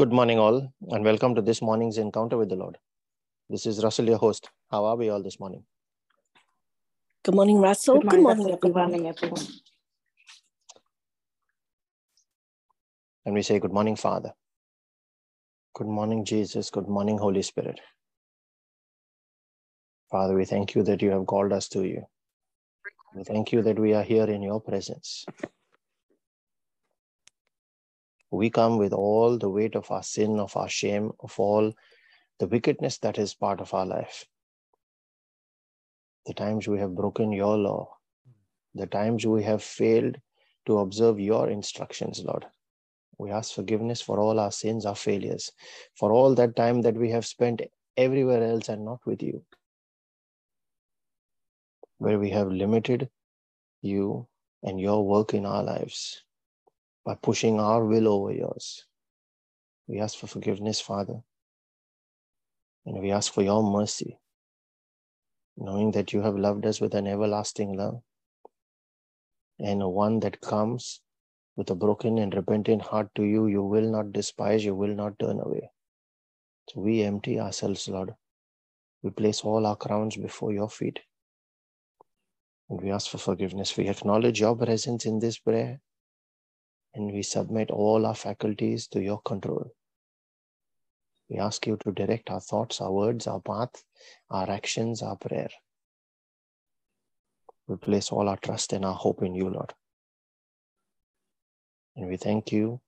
Good morning, all, and welcome to this morning's encounter with the Lord. This is Russell, your host. How are we all this morning? Good morning, Russell. Good morning, Russell. Good morning, everyone. And we say, Good morning, Father. Good morning, Jesus. Good morning, Holy Spirit. Father, we thank you that you have called us to you. We thank you that we are here in your presence. We come with all the weight of our sin, of our shame, of all the wickedness that is part of our life. The times we have broken your law, the times we have failed to observe your instructions, Lord. We ask forgiveness for all our sins, our failures, for all that time that we have spent everywhere else and not with you, where we have limited you and your work in our lives by pushing our will over yours. We ask for forgiveness, Father. And we ask for your mercy, knowing that you have loved us with an everlasting love and one that comes with a broken and repentant heart to you. You will not despise, you will not turn away. So we empty ourselves, Lord. We place all our crowns before your feet. And we ask for forgiveness. We acknowledge your presence in this prayer and we submit all our faculties to your control. We ask you to direct our thoughts, our words, our path, our actions, our prayer. We place all our trust and our hope in you, Lord. And we thank you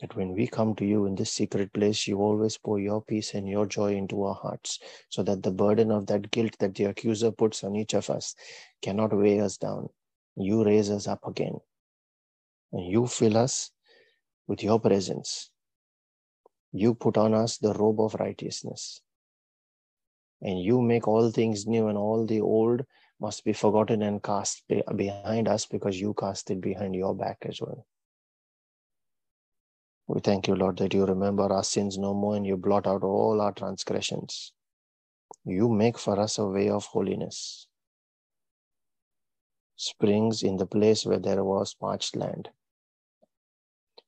that when we come to you in this secret place, you always pour your peace and your joy into our hearts so that the burden of that guilt that the accuser puts on each of us cannot weigh us down. You raise us up again and you fill us with your presence. You put on us the robe of righteousness. And you make all things new, and all the old must be forgotten and cast behind us because you cast it behind your back as well. We thank you, Lord, that you remember our sins no more and you blot out all our transgressions. You make for us a way of holiness. Springs in the place where there was parched land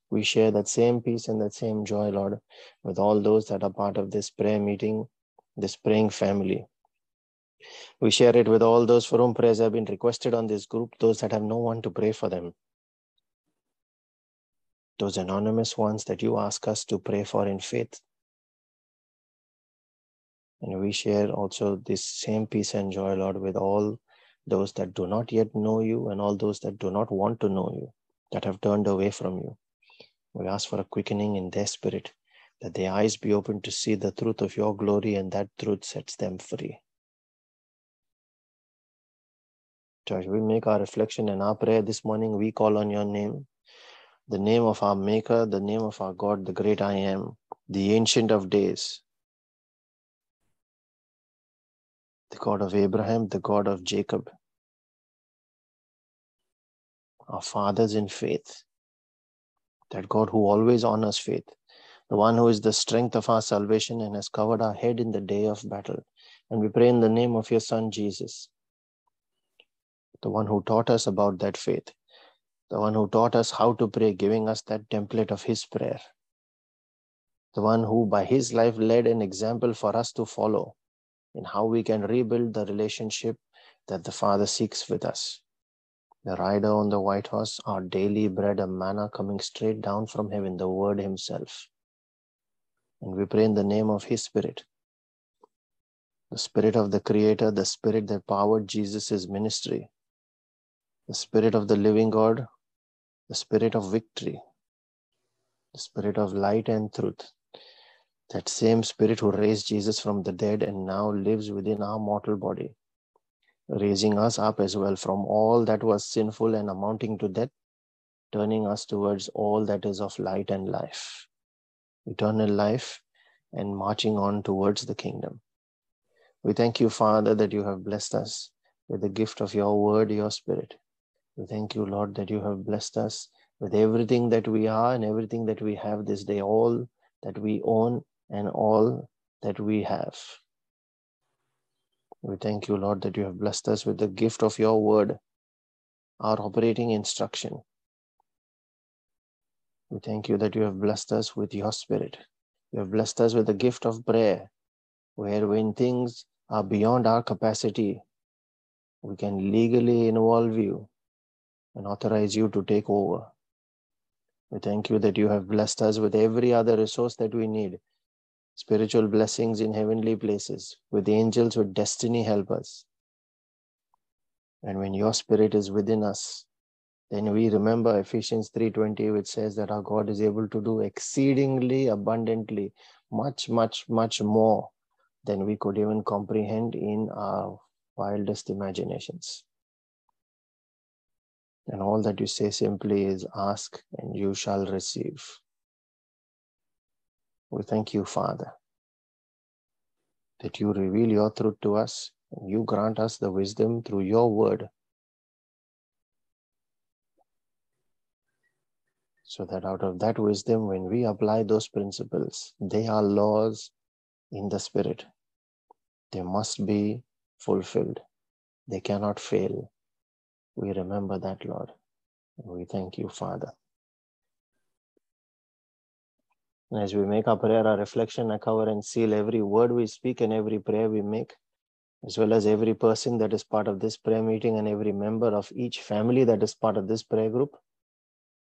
we share that same peace and that same joy, Lord, with all those that are part of this prayer meeting, this praying family. We share it with all those for whom prayers have been requested on this group, those that have no one to pray for them. Those anonymous ones that you ask us to pray for in faith. And we share also this same peace and joy, Lord, with all those that do not yet know you and all those that do not want to know you, that have turned away from you. We ask for a quickening in their spirit, that their eyes be opened to see the truth of your glory, and that truth sets them free. Church, we make our reflection and our prayer this morning. We call on your name, the name of our Maker, the name of our God, the great I am, the Ancient of Days, the God of Abraham, the God of Jacob, our fathers in faith, that God who always honors faith, the one who is the strength of our salvation and has covered our head in the day of battle. And we pray in the name of your Son, Jesus, the one who taught us about that faith, the one who taught us how to pray, giving us that template of his prayer, the one who by his life led an example for us to follow in how we can rebuild the relationship that the Father seeks with us the rider on the white horse, our daily bread, a manna coming straight down from heaven, the Word Himself. And we pray in the name of His Spirit, the Spirit of the Creator, the Spirit that powered Jesus' ministry, the Spirit of the living God, the Spirit of victory, the Spirit of light and truth. That same Spirit who raised Jesus from the dead and now lives within our mortal body raising us up as well from all that was sinful and amounting to death, turning us towards all that is of light and life, eternal life, and marching on towards the kingdom. We thank you, Father, that you have blessed us with the gift of your word, your spirit. We thank you, Lord, that you have blessed us with everything that we are and everything that we have this day, all that we own and all that we have. We thank you, Lord, that you have blessed us with the gift of your word, our operating instruction. We thank you that you have blessed us with your spirit, You have blessed us with the gift of prayer, where when things are beyond our capacity, we can legally involve you and authorize you to take over. We thank you that you have blessed us with every other resource that we need spiritual blessings in heavenly places, with angels with destiny help us. And when your spirit is within us, then we remember Ephesians 3:20 which says that our God is able to do exceedingly abundantly much much much more than we could even comprehend in our wildest imaginations. And all that you say simply is ask and you shall receive. We thank you, Father, that you reveal your truth to us and you grant us the wisdom through your word so that out of that wisdom, when we apply those principles, they are laws in the spirit. They must be fulfilled, they cannot fail. We remember that, Lord. We thank you, Father. As we make our prayer, our reflection, I cover and seal every word we speak and every prayer we make, as well as every person that is part of this prayer meeting and every member of each family that is part of this prayer group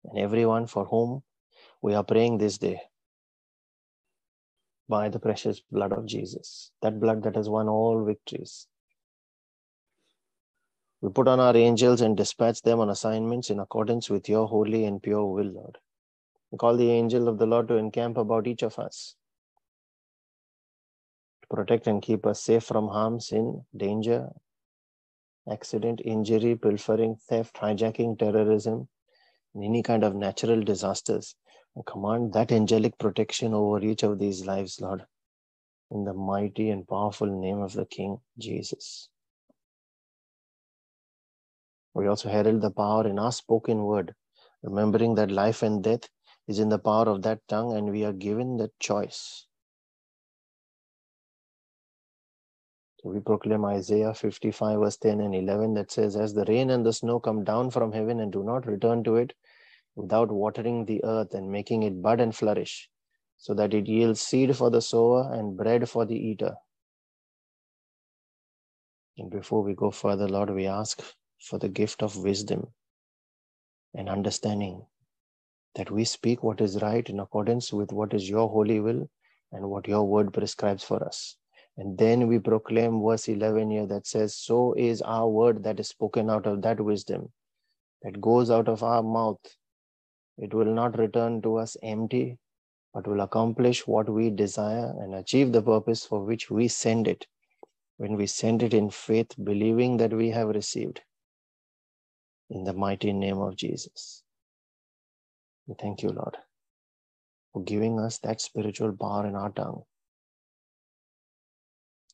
and everyone for whom we are praying this day by the precious blood of Jesus, that blood that has won all victories. We put on our angels and dispatch them on assignments in accordance with your holy and pure will, Lord. Call the angel of the Lord to encamp about each of us, to protect and keep us safe from harm, sin, danger, accident, injury, pilfering, theft, hijacking, terrorism, and any kind of natural disasters. Command that angelic protection over each of these lives, Lord, in the mighty and powerful name of the King Jesus. We also herald the power in our spoken word, remembering that life and death is in the power of that tongue, and we are given the choice. So we proclaim Isaiah 55, verse 10 and 11, that says, As the rain and the snow come down from heaven and do not return to it without watering the earth and making it bud and flourish, so that it yields seed for the sower and bread for the eater. And before we go further, Lord, we ask for the gift of wisdom and understanding that we speak what is right in accordance with what is your holy will and what your word prescribes for us. And then we proclaim verse 11 here that says, So is our word that is spoken out of that wisdom that goes out of our mouth. It will not return to us empty, but will accomplish what we desire and achieve the purpose for which we send it when we send it in faith, believing that we have received. In the mighty name of Jesus. Thank you, Lord, for giving us that spiritual power in our tongue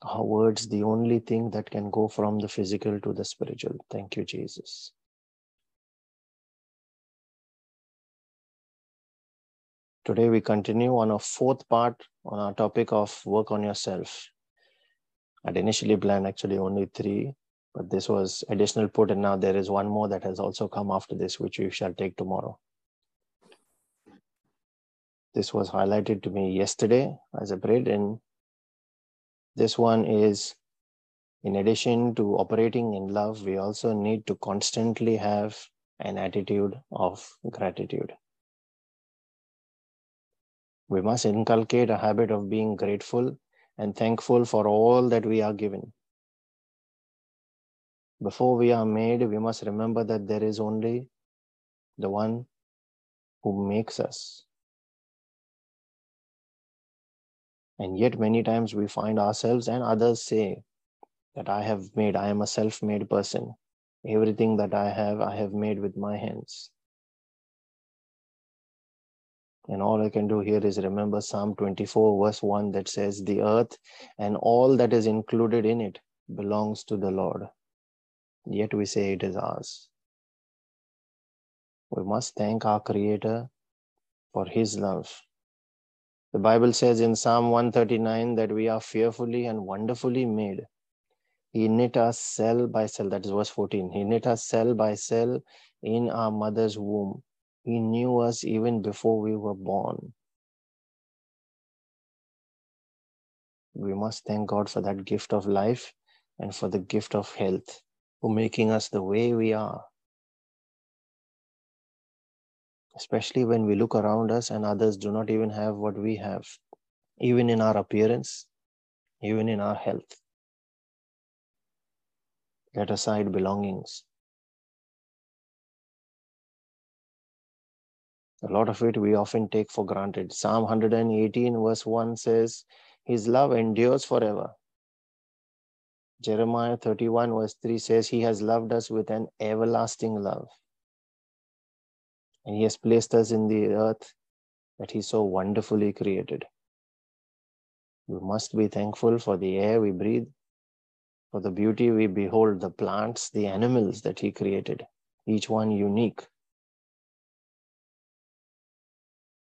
our words the only thing that can go from the physical to the spiritual. Thank you, Jesus. Today, we continue on a fourth part on our topic of work on yourself. I'd initially planned actually only three, but this was additional put, and now there is one more that has also come after this, which we shall take tomorrow. This was highlighted to me yesterday as a prayed, and this one is in addition to operating in love, we also need to constantly have an attitude of gratitude. We must inculcate a habit of being grateful and thankful for all that we are given. Before we are made, we must remember that there is only the one who makes us. And yet, many times we find ourselves and others say that I have made, I am a self made person. Everything that I have, I have made with my hands. And all I can do here is remember Psalm 24, verse 1 that says, The earth and all that is included in it belongs to the Lord. Yet we say it is ours. We must thank our Creator for His love the Bible says in Psalm 139 that we are fearfully and wonderfully made. He knit us cell by cell. That is verse 14. He knit us cell by cell in our mother's womb. He knew us even before we were born. We must thank God for that gift of life and for the gift of health, for making us the way we are. Especially when we look around us and others do not even have what we have, even in our appearance, even in our health. Let aside belongings. A lot of it we often take for granted. Psalm 118, verse 1 says, His love endures forever. Jeremiah 31, verse 3 says, He has loved us with an everlasting love. And He has placed us in the earth that He so wonderfully created. We must be thankful for the air we breathe, for the beauty we behold, the plants, the animals that He created, each one unique.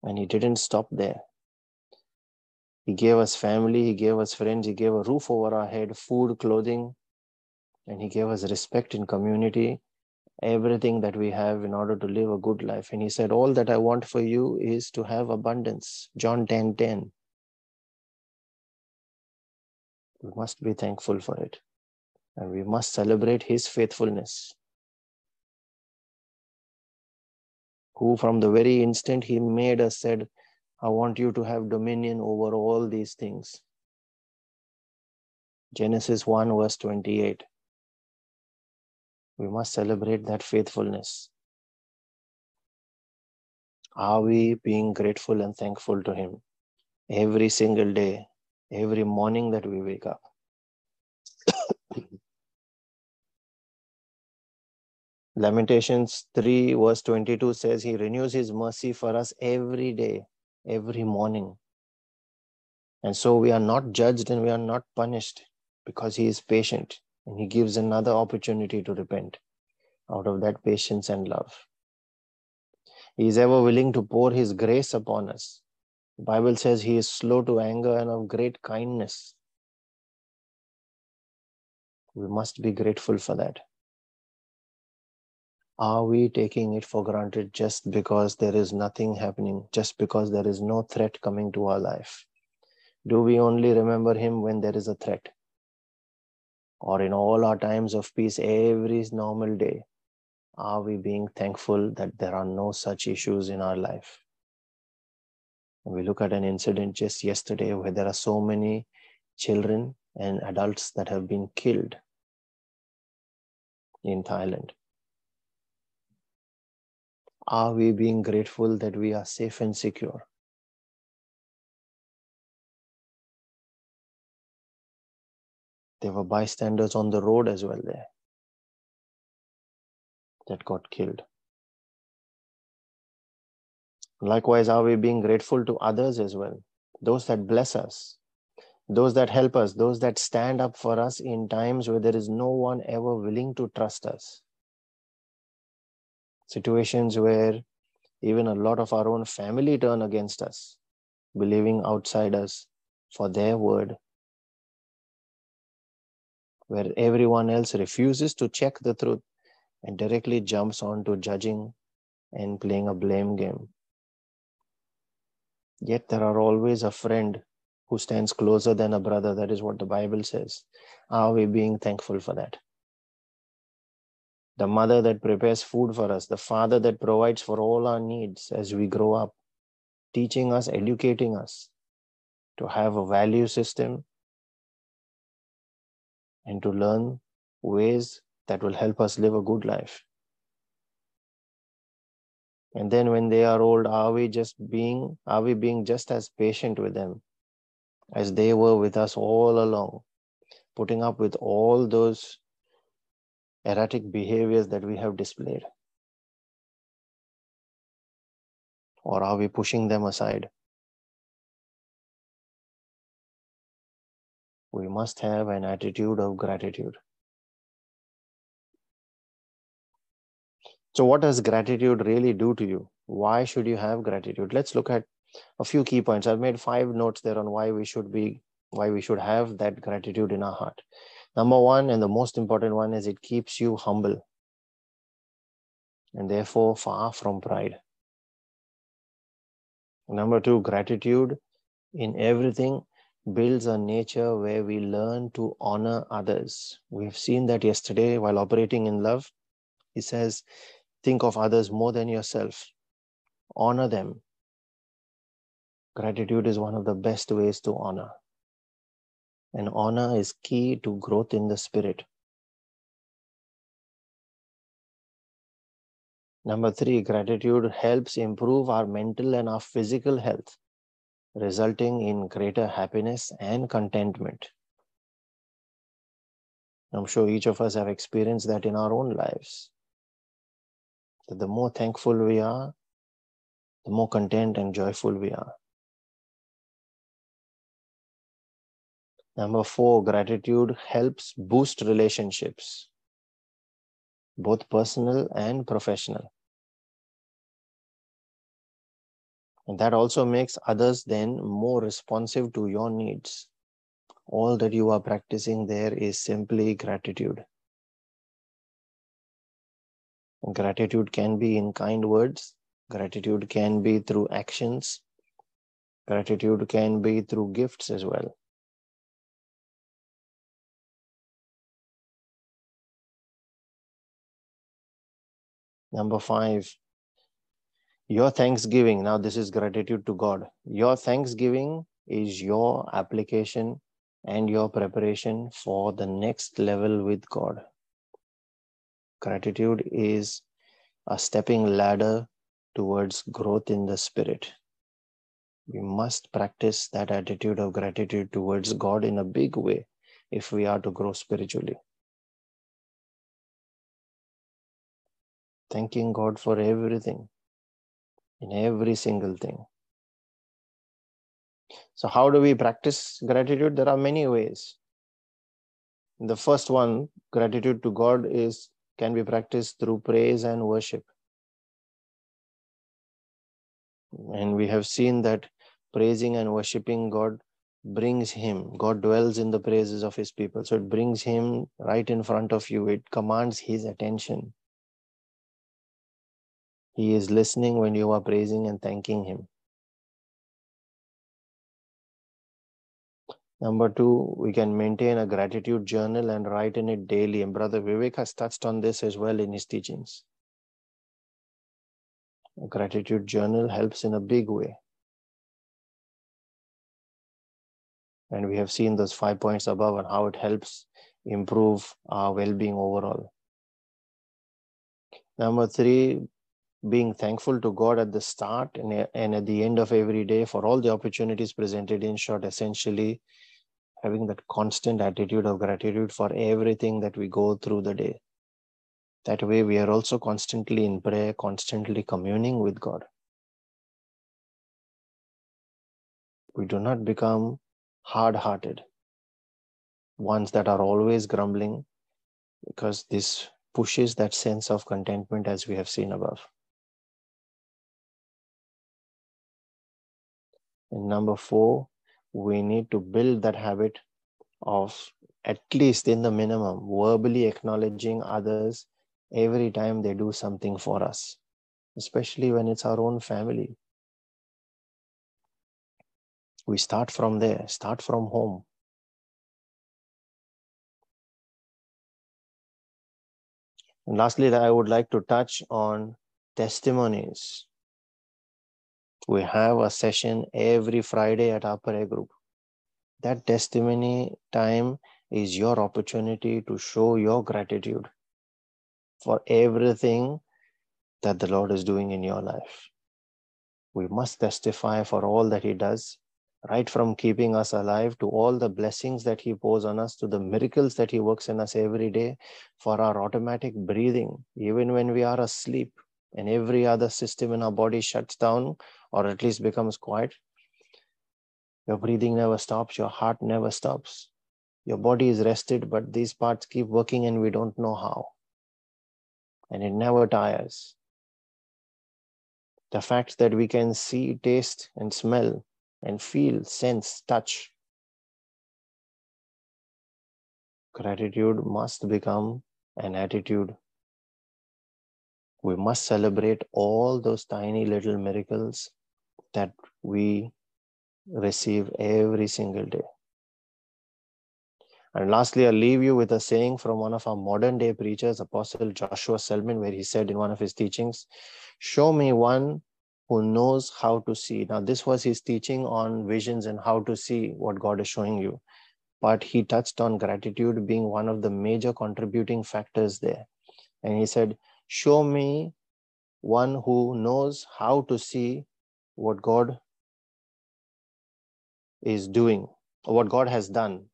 And He didn't stop there. He gave us family, He gave us friends, He gave a roof over our head, food, clothing, and He gave us respect in community, everything that we have in order to live a good life. And He said, All that I want for you is to have abundance. John 10 10. We must be thankful for it and we must celebrate his faithfulness. Who, from the very instant he made us, said, I want you to have dominion over all these things. Genesis 1, verse 28. We must celebrate that faithfulness. Are we being grateful and thankful to Him every single day, every morning that we wake up? Lamentations 3, verse 22 says, He renews His mercy for us every day, every morning. And so we are not judged and we are not punished because He is patient and He gives another opportunity to repent out of that patience and love. He is ever willing to pour His grace upon us. The Bible says He is slow to anger and of great kindness. We must be grateful for that. Are we taking it for granted just because there is nothing happening, just because there is no threat coming to our life? Do we only remember Him when there is a threat? Or in all our times of peace, every normal day, are we being thankful that there are no such issues in our life? We look at an incident just yesterday where there are so many children and adults that have been killed in Thailand. Are we being grateful that we are safe and secure? There were bystanders on the road as well there that got killed. Likewise, are we being grateful to others as well? Those that bless us, those that help us, those that stand up for us in times where there is no one ever willing to trust us situations where even a lot of our own family turn against us, believing outsiders for their word, where everyone else refuses to check the truth and directly jumps on to judging and playing a blame game. Yet there are always a friend who stands closer than a brother. That is what the Bible says. Are we being thankful for that? the mother that prepares food for us, the father that provides for all our needs as we grow up, teaching us, educating us to have a value system and to learn ways that will help us live a good life. And then when they are old, are we just being, are we being just as patient with them as they were with us all along, putting up with all those erratic behaviors that we have displayed? Or are we pushing them aside? We must have an attitude of gratitude. So, what does gratitude really do to you? Why should you have gratitude? Let's look at a few key points. I've made five notes there on why we should be, why we should have that gratitude in our heart. Number one, and the most important one, is it keeps you humble and therefore far from pride. Number two, gratitude in everything builds a nature where we learn to honor others. We've seen that yesterday while operating in love. He says, think of others more than yourself, honor them. Gratitude is one of the best ways to honor. And honor is key to growth in the spirit. Number three, gratitude helps improve our mental and our physical health, resulting in greater happiness and contentment. I'm sure each of us have experienced that in our own lives. That the more thankful we are, the more content and joyful we are. Number four, gratitude helps boost relationships, both personal and professional. And that also makes others then more responsive to your needs. All that you are practicing there is simply gratitude. Gratitude can be in kind words, gratitude can be through actions, gratitude can be through gifts as well. Number five, your thanksgiving. Now, this is gratitude to God. Your thanksgiving is your application and your preparation for the next level with God. Gratitude is a stepping ladder towards growth in the spirit. We must practice that attitude of gratitude towards God in a big way if we are to grow spiritually. Thanking God for everything in every single thing. So, how do we practice gratitude? There are many ways. The first one, gratitude to God, is can be practiced through praise and worship. And we have seen that praising and worshiping God brings Him. God dwells in the praises of His people. So it brings Him right in front of you, it commands His attention. He is listening when you are praising and thanking Him. Number two, we can maintain a gratitude journal and write in it daily. And Brother Vivek has touched on this as well in his teachings. A gratitude journal helps in a big way. And we have seen those five points above and how it helps improve our well being overall. Number three, being thankful to God at the start and, and at the end of every day for all the opportunities presented. In short, essentially, having that constant attitude of gratitude for everything that we go through the day. That way, we are also constantly in prayer, constantly communing with God. We do not become hard hearted, ones that are always grumbling, because this pushes that sense of contentment as we have seen above. And number four, we need to build that habit of at least in the minimum verbally acknowledging others every time they do something for us, especially when it's our own family. We start from there, start from home. And lastly, I would like to touch on testimonies. We have a session every Friday at our prayer group. That testimony time is your opportunity to show your gratitude for everything that the Lord is doing in your life. We must testify for all that He does, right from keeping us alive to all the blessings that He pours on us, to the miracles that He works in us every day, for our automatic breathing, even when we are asleep and every other system in our body shuts down or at least becomes quiet. Your breathing never stops, your heart never stops. Your body is rested, but these parts keep working and we don't know how. And it never tires. The fact that we can see, taste, and smell, and feel, sense, touch. Gratitude must become an attitude we must celebrate all those tiny little miracles that we receive every single day. And lastly, I'll leave you with a saying from one of our modern day preachers, Apostle Joshua Selman, where he said in one of his teachings, Show me one who knows how to see. Now, this was his teaching on visions and how to see what God is showing you. But he touched on gratitude being one of the major contributing factors there. And he said, Show me one who knows how to see what God is doing, what God has done.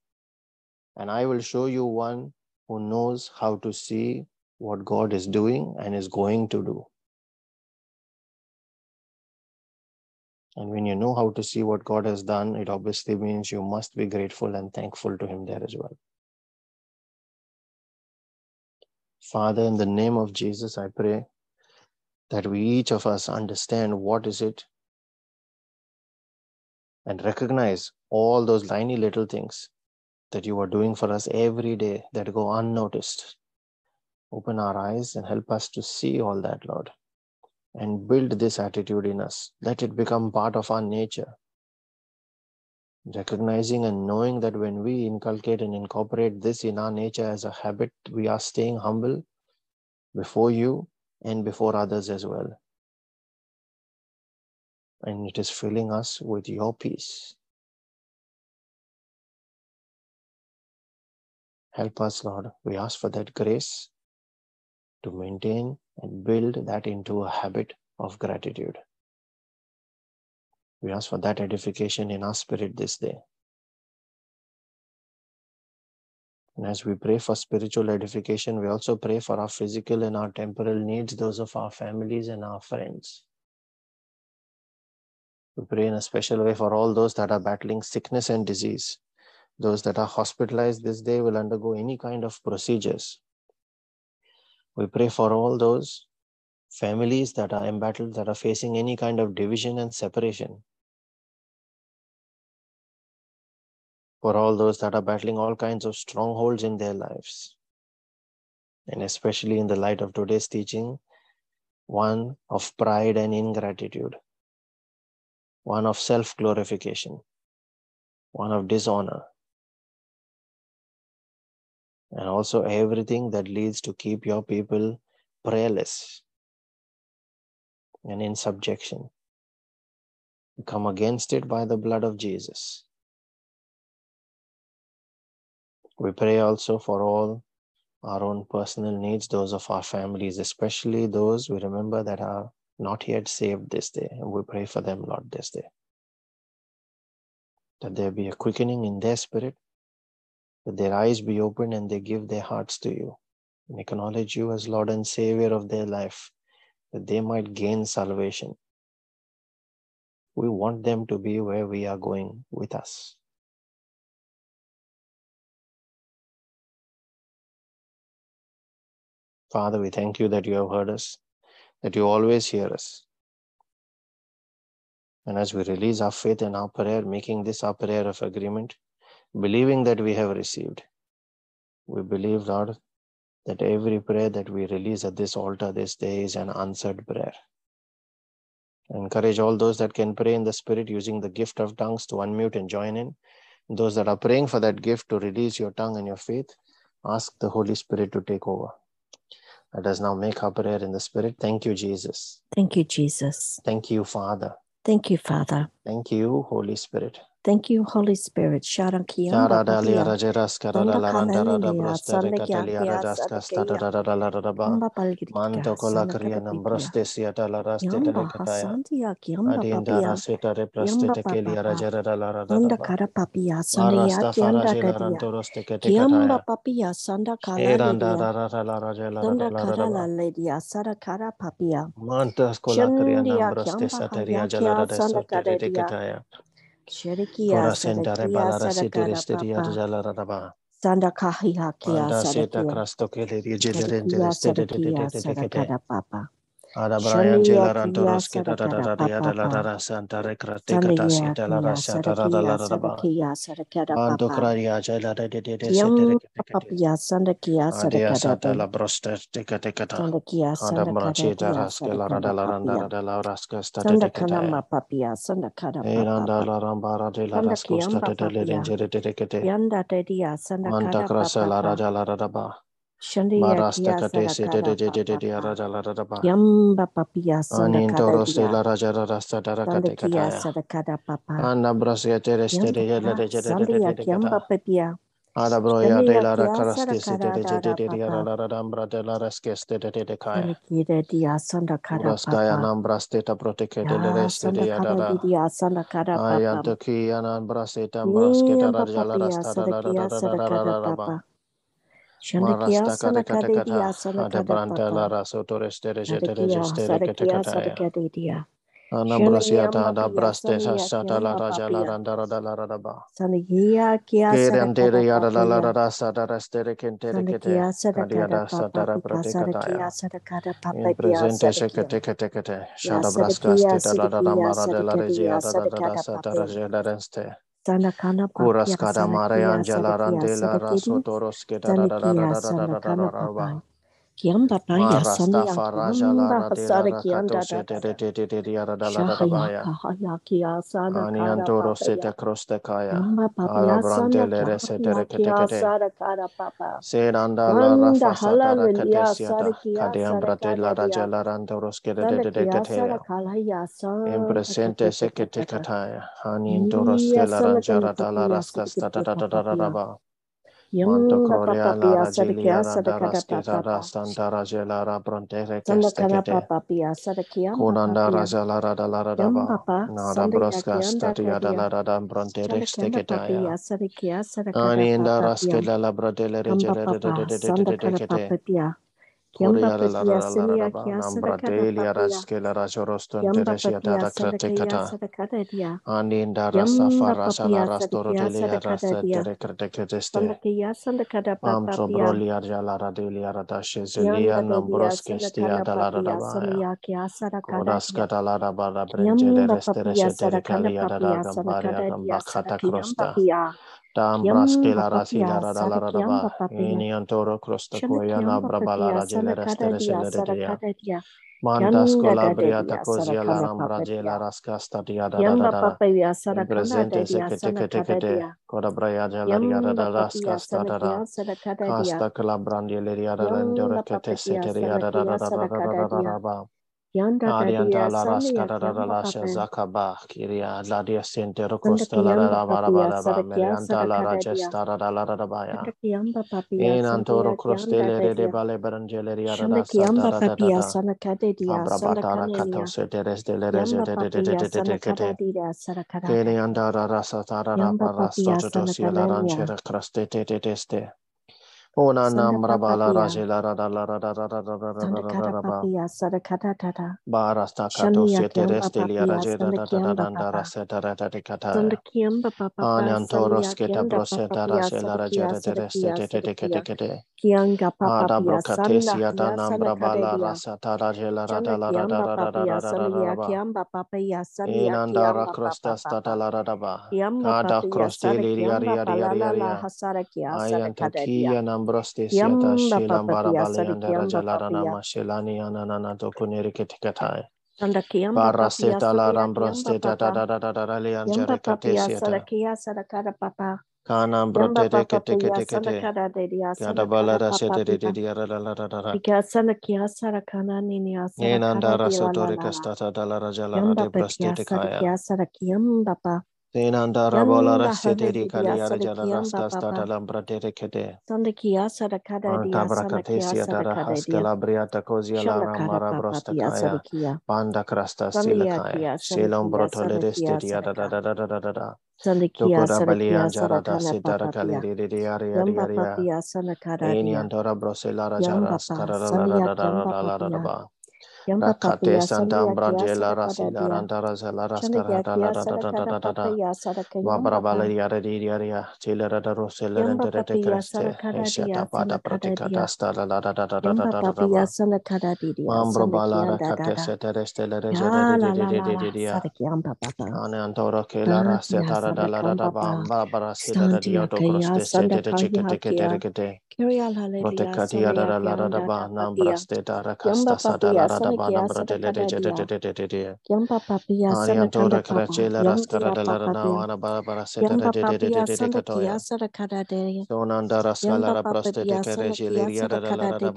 And I will show you one who knows how to see what God is doing and is going to do. And when you know how to see what God has done, it obviously means you must be grateful and thankful to Him there as well. Father, in the name of Jesus, I pray that we each of us understand what is it and recognize all those tiny little things that you are doing for us every day that go unnoticed. Open our eyes and help us to see all that, Lord and build this attitude in us. Let it become part of our nature. Recognizing and knowing that when we inculcate and incorporate this in our nature as a habit, we are staying humble before you and before others as well. And it is filling us with your peace. Help us, Lord. We ask for that grace to maintain and build that into a habit of gratitude. We ask for that edification in our spirit this day. And as we pray for spiritual edification, we also pray for our physical and our temporal needs, those of our families and our friends. We pray in a special way for all those that are battling sickness and disease. Those that are hospitalized this day will undergo any kind of procedures we pray for all those families that are embattled, that are facing any kind of division and separation. For all those that are battling all kinds of strongholds in their lives. And especially in the light of today's teaching, one of pride and ingratitude, one of self glorification, one of dishonor, and also everything that leads to keep your people prayerless and in subjection. We come against it by the blood of Jesus. We pray also for all our own personal needs, those of our families, especially those we remember that are not yet saved this day. And we pray for them, Lord, this day. That there be a quickening in their spirit, that their eyes be opened and they give their hearts to you and acknowledge you as Lord and Savior of their life, that they might gain salvation. We want them to be where we are going with us. Father, we thank you that you have heard us, that you always hear us. And as we release our faith in our prayer, making this our prayer of agreement, believing that we have received. We believe, Lord, that every prayer that we release at this altar this day is an answered prayer. encourage all those that can pray in the Spirit using the gift of tongues to unmute and join in. Those that are praying for that gift to release your tongue and your faith, ask the Holy Spirit to take over. Let us now make our prayer in the Spirit. Thank you, Jesus. Thank you, Jesus. Thank you, Father. Thank you, Father. Thank you, Holy Spirit. Thank you, Holy Spirit. Manto cola Adinda raseta Kiamba Eranda ledia, cola karedia. tekataya. Sherikia, Corasenta sadakia, rebalara sadakara sitiristia papa. jalaraba. Sanda Manda seta sadakia. crasto che le rigenerente Shadikia reste de Sadakia Sadakada Papa. Ada Shani Brian Jela ya Rantoros kia Kita da da da da da da da da Santa Katasi ya de la kia da da da da da ba. sarakia sarakara Ando papa. Kraria Jela de de de de Kiam Sete papia sanda kia sarakara Sata pe. la Brosta Tica Ticata. Sanda kia Ada sanda kada Brachita dia Raske la sarakara la papia. de la Stata Sanda de kana Cataya. ma papia sanda kada Eranda papa. la Rambara de la kiamba Stata de de. Yanda de dia sanda Manta kada Crasa la papa. Raja la Radaba. Shandi ya Barasta kia Catesi de de de de de de papa. Raja la Radaba. Kiamba papia kada Anintoros de la Sanda kia Cataya. sarakara papa. Anda Brasia Teres de Kiamba de pa de de sanda ya de de kiamba Cata. papia. Ada Broya Shandi de ya la kia Carastis de sarakara de de dada de de papa. la Radambra de la Resques de de de Kaya. Sanda kia dia sanda kada Uraskaya papa. Nambrasteta Proteke de Ya Reste de sanda kada Yadada. dia sanda kada papa. Ayantaki Anambraseta Mbrasketa Kiamba Rajala papia Rasta sanda kia sarakara Raba. papa. Shanda kia Marasta sanda kada Katekata. dia sanda Ada papa. Lara Sotores de Sadakia, Registere Sadakia, Ketekataya. Sadakati dia. Anambrasiata Shanayamba da pia, Braste Sanaya Sata La kiamba Rajala papia. Randara da Radaba. Sanagia kia Kerandere sadakada Yada La papia. Rasa da Restere Kentere Kete. Sanakia sadakada Kadiada papa Satara pika Protekataya. sadakia sadakada In presente sadakia. Shekatekate, Ya Shadabraskaste, sadakia, sadakia, Radamara de la sadakadia, Regia, da sadakada papia. Satarajelareste, Sanakana papia, Curaskada sanakia, Mariangela sadakia, Randela sadakidi. Rasotoroske, Sanakia, sanakana papa. Raba, Kiamba paya, Marasta la kiamba Radela hasara kianda Rakatoshe da da da. Radalabaya, Shahayaka hayaki asana kara Aniantoro papaya. Sete Crostekaya, Yamba papaya sana Alabrantele kahayaki Reseterekete, asara kara papa. Seranda la Yanda Rafasata halaluya asara Rakatesiata, ki asara Kadeambrate la kara dia. Rajela Randoroske Sanda ki de asara kalaya In asara presente kata kata kata. seketekataya, hanin Iya toroske la sana kana ranjara da la papaya raskas da da sedikit da da da da da papaya. ba. Manto Yamba crolia la papaya asara ki rajelia asara randa kata raske da papa. rastanta rajela ra bronte Sanda kana rekestekete. papaya asara ki yamba Kunanda papaya. rajala ra da la ra da ba. Yambapa, Nada Sunday broskas da Yakianda dia da Dadia, la ra da bronte Shanda Kanda Papi, reksteketaya. Asarikia, Sarakada Ani inda raske Papia, la la brodele Kamba rejele de de de Papa, de de de Sanda de de Kada kete. Papia, Kiamba Korea la la Papia, la la ra da Sinia ba. Kia Nambra Sarakada delia Papia, raske la rajoroston Kiamba teresia da Papia, da Sadakaya kratekata. Sarakada Dia, Aninda rasa Kiamba farasa la Papia, rastoro Sadakia delia Sarakada rasa Dia, terekreteste. Sandakia Sandakada Amtro Papia, brolia jala radelia radashe zelia Kianda Dadia, nambros kestia Sandakana dalara Papia, dabaya. Sandia Kia Sarakada Kodas Dia, katalada bada brengele Kiamba restere Papia, setere Sarakana kalia da Papia, gambaria gambakata Sadakiam crosta. Papia, Dambras Kiamba kela rasila radalara sadakiamba daba. papia, Ini antoro crosta koyana kiamba brabala rajele restere sadakada dia, Mantas kianda kola da da briata kozia la sadakanda rambrajela papia, raskasta dia da da da da. papia, In sadakanda da presente se dia, kete kete sanakada kete. dia, Koda braya jala dia da kiamba da papia, raskasta da da. sanakia, sadakada dia, Casta calabrandileria kiamba dell'endorecate papia, seteria da da da da da da da da da ba. kianda da Arianta dia, la rasca da da da kiamba lascia papia, zakaba, kiria la dia sentero costa la da sandakiamba da ba da ba papia, da ba, sadakia, merianta la ragesta da da la da da ba ya. sandakiamba papia, In antoro crostele de bale berangeleria da da da da da da papia, da. sanakada dia, Abrabatara sandakanenia, cato seteres de le rege Yamba de de de de de de de dida sarakada Kene andara rasa tara Yamba rapa rasto papia toto sia la sanakanania. rancera craste te te teste. Ona Sandaka namra bala papia. raje la ra da la ra da ra da ra ra ra ra ra ra Sandakada ra ba. papia sarakada tata. Barasta kato Shania siete kiamba restelia papia rajeda da da da sandakiamba da da papa. raseta reta de kataya. Sandakiamba papa Anyantoros sania keta kianda broseta papia rajela sadakia rajeda de reste sadakia te te te te sadakia. te te. Kianga Ada papia sanda brokatesia da hia nambra sanakada bala dia. rasata rajela Shanda rada la da da kiamba da da da papia da da da da sania ba. kiamba papia sania Inandara kiamba crosta papa stata papa. la da da ba. Kiamba Kada papia crosteli ria sadakiamba ria ria ria palala la ria. hasara kia sadakada dia. Ayantokia nambrostesia da Kiamba shilam papa pia barabali sari and kiamba rajela rana papia. mashelani ananana tokuneri ketikatai. Sanda kiamba papia Barasteta la saria kiamba da da da da da da Kiamba papia lianjerecatesiata. sarakia sarakara papa. Kana Kiamba brote de papa kete kete kete. sanakara dedia Gada sanakara balara papa sete de de pia. da da da da da da. Pika sanakia sarakana ninia sarakara Enandara di la la la sotorika la. stata da la rajalara de kaya. papa. Enandara bolara Kianda sete hale di didia kaliara jala sarakiamba raska stata papa. lambrate de kete. Sandakia sarakara dia sanakia Antabracatesia dara haskela briata kozia la Shalakara ramara papa brosta kaya. sarakia. Banda crasta silakaya. Sandiakia, Shelom Sadakia, brotoledes de Sadakia, dia da da da da da da da da. Sandikia, Tokora Sadakia, balian la la la la la la la la la Rakate papaya Santambra sandia Jela kia Rasila sadakadia. Rantara Zela Chandia Raskarata kia La Da Da Da Da Da sadakada Da Da papaya sadaka Babra yamba pa. Balaria Ridia Chila Rada Rosela Yamba Rentere papaya Creste Eshata Pada. Pratikata Stala La Da Da Da Da Da Da Da Da Da Mambro Balara sanakianda da Kate da. Setere Stella Rejere Ya la la la la Ridia sadaki yamba papa. Ane Antora Kela Rasetara Da Da sadakamba pa. Bamba Barasila Sandia Radioto kaya Croste Sete sandakaya Chikete kia. Kete Kiria hallelujah Protekatia da da la da da ba nambra papia. steta Yamba rakasta sada la da da ba sanakia nambra de de de de de de de Yamba papia Ani sanakanda antora papa. krachela raskara Yamdia de la da da papa ana bara bara seta de Yamba papia sanda kia sara kada de. Yamba ra papa prostete dia kere sanda kia jeliria sara da da la kada da de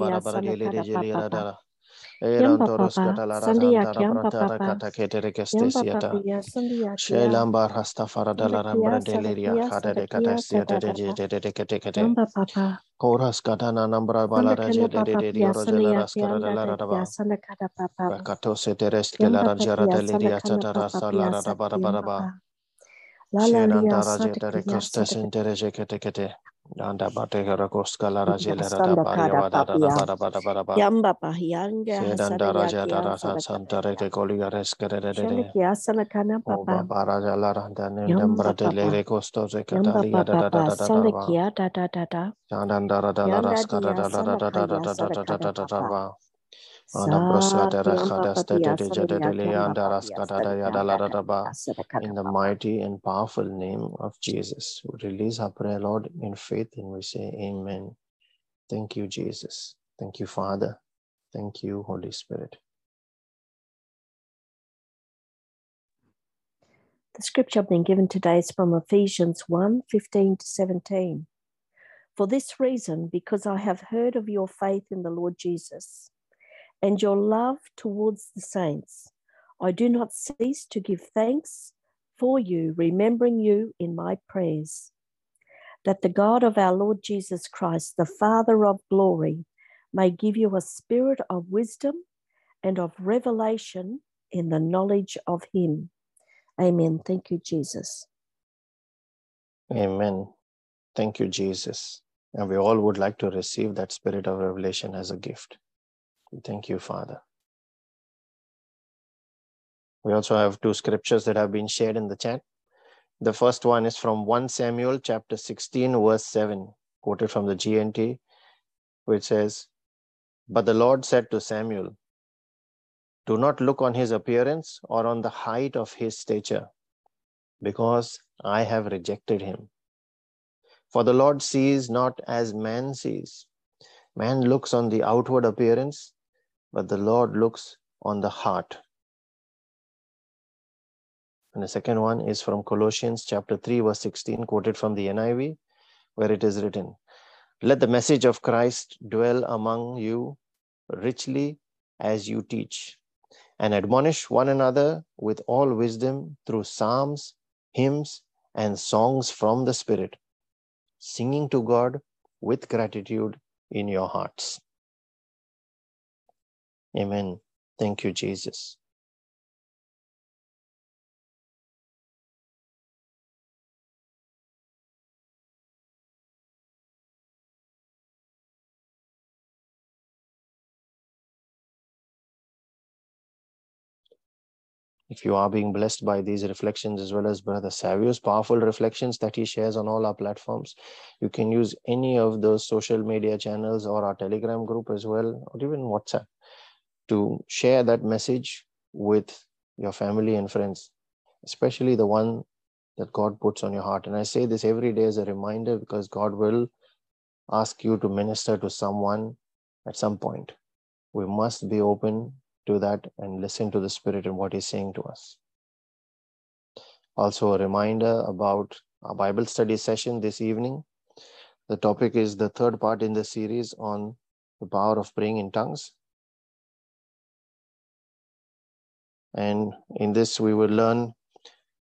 da bara dia bara sanda geli de kada jeli da papa. da Era Yamba antoros papa kata la ra sandia santa ra kiamba prata ra papa. kata kete re Yamba kestesiata papia sandia kia. Shelambar hastafara Sanda la rambra deliria kata sara de kata kia stia de tada de da de da. de de kete kete Yamba papa. Koras kata na nambra Sanda balara kana jede de papa de de pia oro jela sandia raskara de kianda la da ra da ba dia sanda kada papa. Rakato se terest ke la rajara papia de sanda liria kana chata papa rasa la pia ra da sara bara bara kiamba ba. pa. Lala Sheran lia dara sara jeta kia recosta sara sintere jekete kete. Anda bate gara koska la kia rajele ra da sanda baria kada vada da da papia. bara bara bara ba. Yamba pahianga Shedan hasada dara rasa asada santare kadadia. te koliga reskere de de de. Shaniki asana kana papa. babara jala randa Yamba nindambra de le papa. recosto Yamba zekatalia da papa da da da da da ba. sandakia da da da da. Chandan dara da la Yanda raskara dia da da da sana da da da da da da da da In the mighty and powerful name of Jesus, we release our prayer, Lord, in faith, and we say, Amen. Thank you, Jesus. Thank you, Father. Thank you, Holy Spirit. The scripture being given today is from Ephesians 1 15 to 17. For this reason, because I have heard of your faith in the Lord Jesus and your love towards the saints, I do not cease to give thanks for you, remembering you in my prayers. That the God of our Lord Jesus Christ, the Father of glory, may give you a spirit of wisdom and of revelation in the knowledge of him. Amen. Thank you, Jesus. Amen. Thank you, Jesus. And we all would like to receive that spirit of revelation as a gift. Thank you, Father. We also have two scriptures that have been shared in the chat. The first one is from 1 Samuel chapter 16, verse 7, quoted from the GNT, which says, But the Lord said to Samuel, Do not look on his appearance or on the height of his stature, because I have rejected him. For the Lord sees not as man sees. Man looks on the outward appearance, but the Lord looks on the heart. And the second one is from Colossians chapter 3, verse 16, quoted from the NIV, where it is written, Let the message of Christ dwell among you richly as you teach, and admonish one another with all wisdom through psalms, hymns, and songs from the Spirit, singing to God with gratitude in your hearts. Amen. Thank you, Jesus. if you are being blessed by these reflections as well as brother savio's powerful reflections that he shares on all our platforms you can use any of those social media channels or our telegram group as well or even whatsapp to share that message with your family and friends especially the one that god puts on your heart and i say this every day as a reminder because god will ask you to minister to someone at some point we must be open to that and listen to the Spirit and what He's saying to us. Also, a reminder about our Bible study session this evening. The topic is the third part in the series on the power of praying in tongues. And in this, we will learn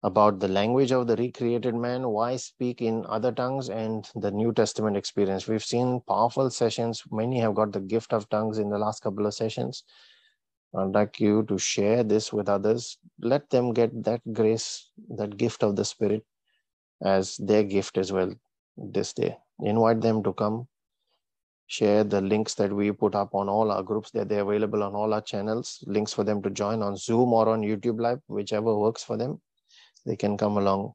about the language of the recreated man, why speak in other tongues, and the New Testament experience. We've seen powerful sessions. Many have got the gift of tongues in the last couple of sessions. I'd like you to share this with others. Let them get that grace, that gift of the Spirit as their gift as well this day. Invite them to come share the links that we put up on all our groups. That they're available on all our channels. Links for them to join on zoom or on youtube live whichever works for them. They can come along.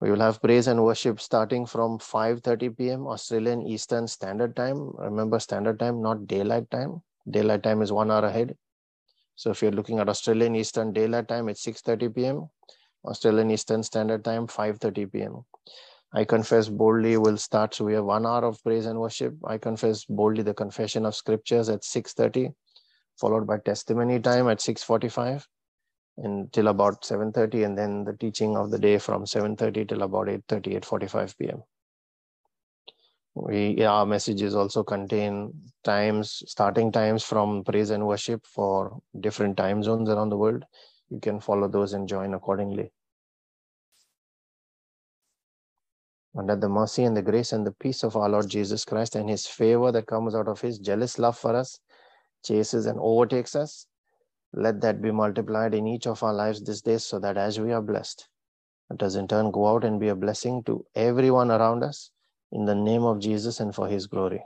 We will have praise and worship starting from 5.30 p.m australian eastern standard time. Remember standard time not daylight time. Daylight time is one hour ahead. So if you're looking at australian eastern daylight time it's 6.30 p.m australian eastern standard time 5.30 p.m I confess boldly will start. So we have one hour of praise and worship. I confess boldly the confession of scriptures at 6.30, followed by testimony time at 6.45 until about 7.30 and then the teaching of the day from 7.30 till about 8.30, 8.45 p.m. We, our messages also contain times, starting times from praise and worship for different time zones around the world. You can follow those and join accordingly. And that the mercy and the grace and the peace of our Lord Jesus Christ and his favor that comes out of his jealous love for us chases and overtakes us. Let that be multiplied in each of our lives this day so that as we are blessed, let us in turn go out and be a blessing to everyone around us in the name of Jesus and for his glory.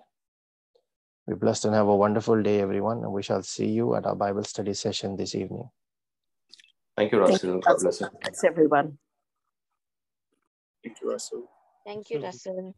Be blessed and have a wonderful day, everyone, and we shall see you at our Bible study session this evening. Thank you, Russell. God bless you. Thanks, everyone. Thank you, Russell. Thank you, Russell.